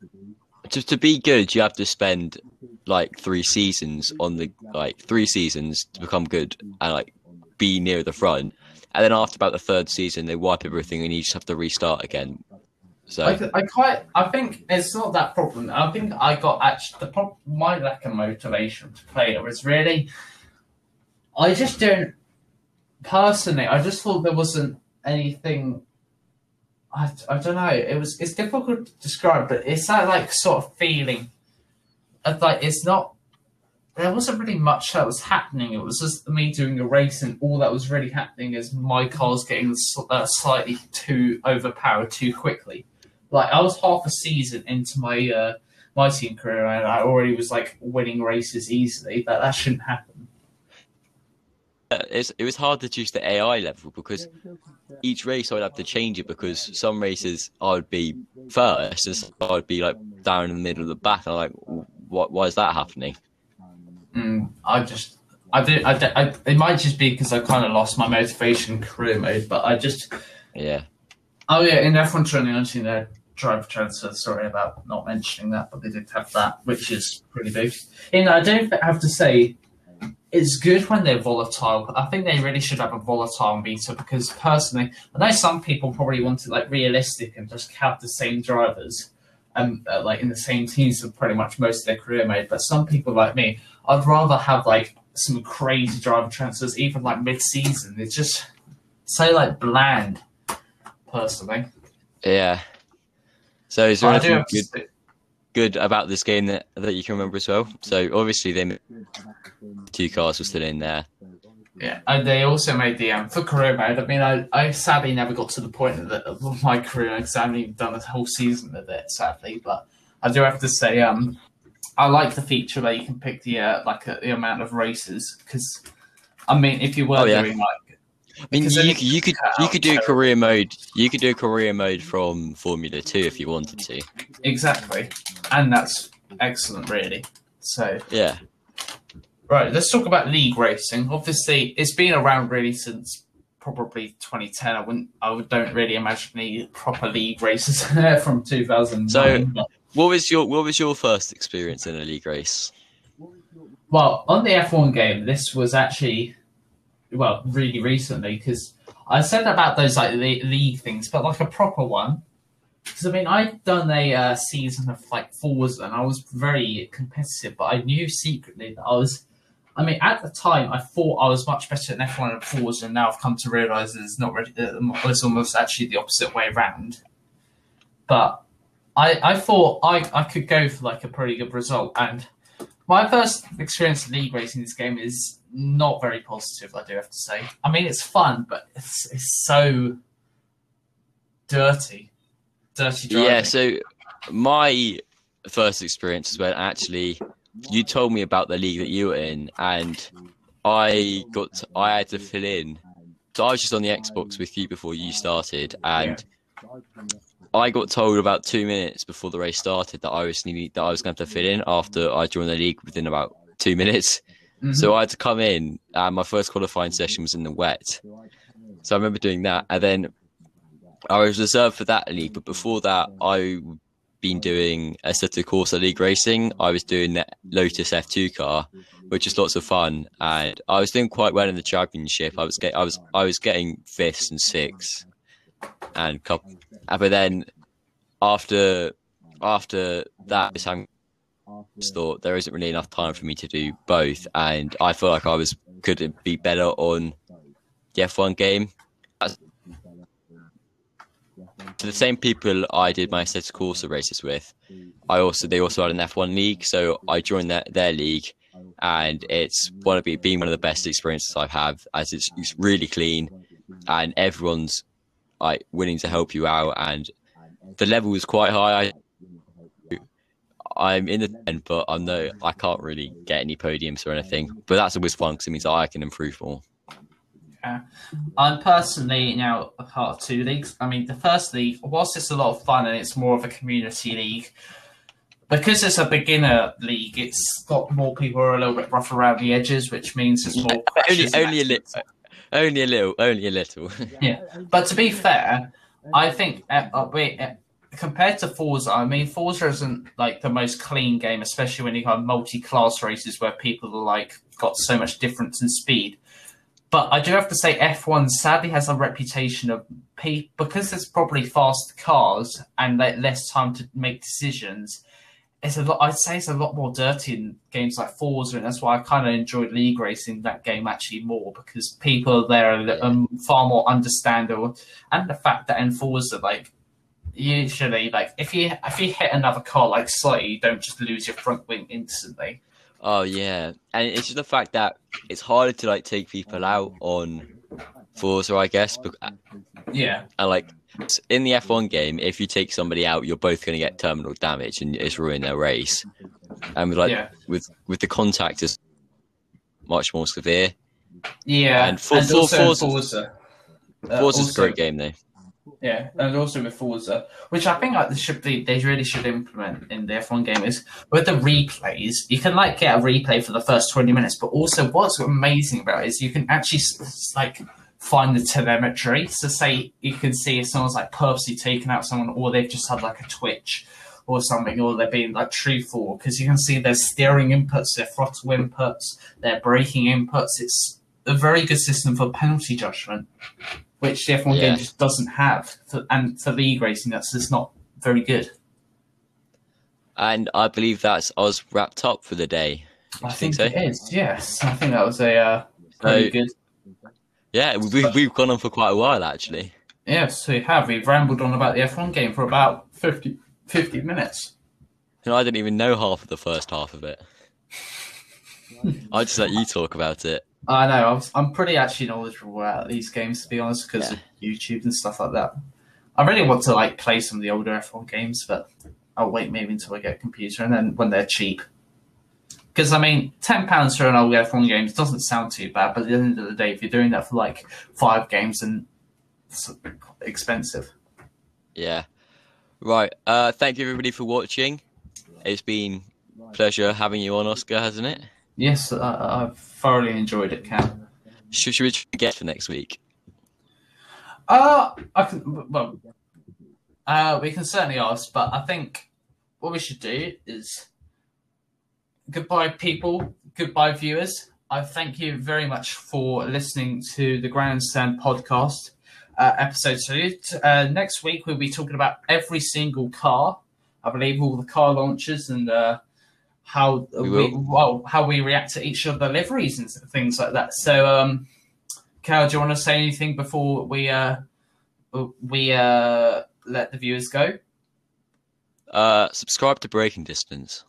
To to be good, you have to spend like three seasons on the like three seasons to become good and like be near the front. And then after about the third season, they wipe everything and you just have to restart again. So I, I quite. I think it's not that problem. I think I got actually the problem. My lack of motivation to play it was really. I just don't. Personally, I just thought there wasn't anything. I, I don't know. It was. It's difficult to describe, but it's that like sort of feeling. Of like it's not. There wasn't really much that was happening. It was just me doing a race, and all that was really happening is my car's getting uh, slightly too overpowered too quickly like I was half a season into my uh, my team career and I already was like winning races easily. That that shouldn't happen. uh, it's, it was hard to choose the AI level because each race I'd have to change it because some races I would be first and some I'd be like down in the middle of the back. I'm like, what? Why is that happening? Mm, I just I did I, did- I it might just be because I kind of lost my motivation career mode, but I just Yeah. oh yeah in F1 2019 they had driver transfer. Sorry about not mentioning that, but they did have that, which is pretty big. And I don't have to say. It's good when they're volatile. but I think they really should have a volatile meter because personally, I know some people probably want it like realistic and just have the same drivers, um, uh, like in the same teams for pretty much most of their career mode. But some people like me, I'd rather have like some crazy driver transfers, even like mid-season. It's just so like bland, personally. Yeah. So is there anything to good, good about this game that, that you can remember as well? So obviously they two cars were still in there. Yeah, and they also made the um, for career mode. I mean, I, I sadly never got to the point of, the, of my career because I haven't even done a whole season of it, sadly. But I do have to say, um, I like the feature where you can pick the uh, like uh, the amount of races because, I mean, if you were Oh, yeah. doing like I mean, you, could- you could you could do a career mode. You could do career mode from Formula Two if you wanted to. exactly, and that's excellent, really. So Yeah. Right, let's talk about league racing. Obviously, it's been around really since probably 2010. I wouldn't, I would- don't really imagine any proper league races *laughs* from 2009. So- What was your What was your first experience in a league race? well, on the F1 game, this was actually, well, really recently because I said about those like le- league things, but like a proper one. Because I mean, I'd done a uh, season of like Forza, and I was very competitive, but I knew secretly that I was. I mean, at the time, I thought I was much better at F1 and Forza, and now I've come to realise it's not really. uh, It's almost actually the opposite way around. But I, I thought I, I could go for like a pretty good result, and my first experience league racing this game is not very positive. I do have to say. I mean, it's fun, but it's it's so dirty, dirty driving. Yeah. So my first experience is when actually you told me about the league that you were in, and I got I had to fill in. So I was just on the Xbox with you before you started, and I got told about two minutes before the race started that I was needing, that I was going to have to fit in after I joined the league within about two minutes. Mhm. So I had to come in. Uh, my first qualifying session was in the wet. So I remember doing that, and then I was reserved for that league. But before that, I been doing Assetto Corsa League racing. I was doing the Lotus F2 car, which is lots of fun, and I was doing quite well in the championship. I was get, I was I was getting fifths and sixths, and couple. Ah, but then after after that, just thought there isn't really enough time for me to do both, and I feel like I was could be better on the F1 game. To the same people I did my Assetto Corsa races with, I also they also had an F1 league, so I joined their their league, and it's one of it been one of the best experiences I've had, as it's, it's really clean, and everyone's like willing to help you out, and the level is quite high. I, I'm in the end, but I'm no, I can't really get any podiums or anything. But that's always fun because it means I can improve more. Yeah. I'm personally now a part of two leagues. I mean, the first league, whilst it's a lot of fun and it's more of a community league, because it's a beginner league, it's got more people who are a little bit rough around the edges, which means it's more only, only a little, only a little, only a little. *laughs* Yeah, but to be fair, I think uh, uh, wait, uh, compared to Forza, I mean Forza isn't like the most clean game, especially when you have multi-class races where people are like got so much difference in speed. But I do have to say, F1 sadly has a reputation of because there's probably fast cars and less time to make decisions. It's a lot. I'd say it's a lot more dirty in games like Forza, and that's why I kind of enjoyed league racing that game actually more because people there are li- um, far more understandable, and the fact that in Forza, like usually, like if you if you hit another car like slightly, you don't just lose your front wing instantly. Oh yeah, and it's just the fact that it's harder to like take people out on Forza, I guess. bec- Yeah, And like in the F1 game, if you take somebody out, you're both going to get terminal damage and it's ruin their race. And with like yeah, with with the contact is much more severe. yeah. And for- for also Forza- Forza, uh, Forza's a great game though. Yeah, and also with Forza, which I think like, they should be, they really should implement in the F1 game is with the replays. You can like get a replay for the first twenty minutes, but also what's amazing about it is you can actually like find the telemetry. So say you can see if someone's like purposely taken out someone, or they've just had like a twitch or something, or they're being like truthful because you can see their steering inputs, their throttle inputs, their braking inputs. It's a very good system for penalty judgment which the F1 Yeah. game just doesn't have. For, and for league racing, that's just not very good. And I believe that's us wrapped up for the day. I think, think so? it is. Yes, I think that was a uh, pretty So- good. Yeah, we've, we've gone on for quite a while actually. Yes, we have. We've rambled on about the F1 game for about 50, 50 minutes. And I didn't even know half of the first half of it. *laughs* I just let you talk about it. I know. I was, I'm pretty actually knowledgeable about these games, to be honest, because of YouTube and stuff like that. I really want to like play some of the older F1 games, but I'll wait maybe until I get a computer, and then when they're cheap. Because I mean, ten pounds for an old F1 game doesn't sound too bad, but at the end of the day, if you're doing that for like five games, then it's expensive. Yeah. Right. Uh, thank you everybody for watching. It's been a pleasure having you on, Oscar, hasn't it? Yes, I, I've thoroughly enjoyed it, Cam. Should, should we get for next week? Uh, I can. Well, uh, we can certainly ask, but I think what we should do is goodbye, people. Goodbye, viewers. I thank you very much for listening to the Grandstand podcast, uh, episode two. Uh, next week we'll be talking about every single car. I believe all the car launches and uh, how We we, well how we react to each of the liveries and things like that. So, um, Cal, do you want to say anything before we uh, we uh, let the viewers go? Uh, subscribe to Breaking Distance.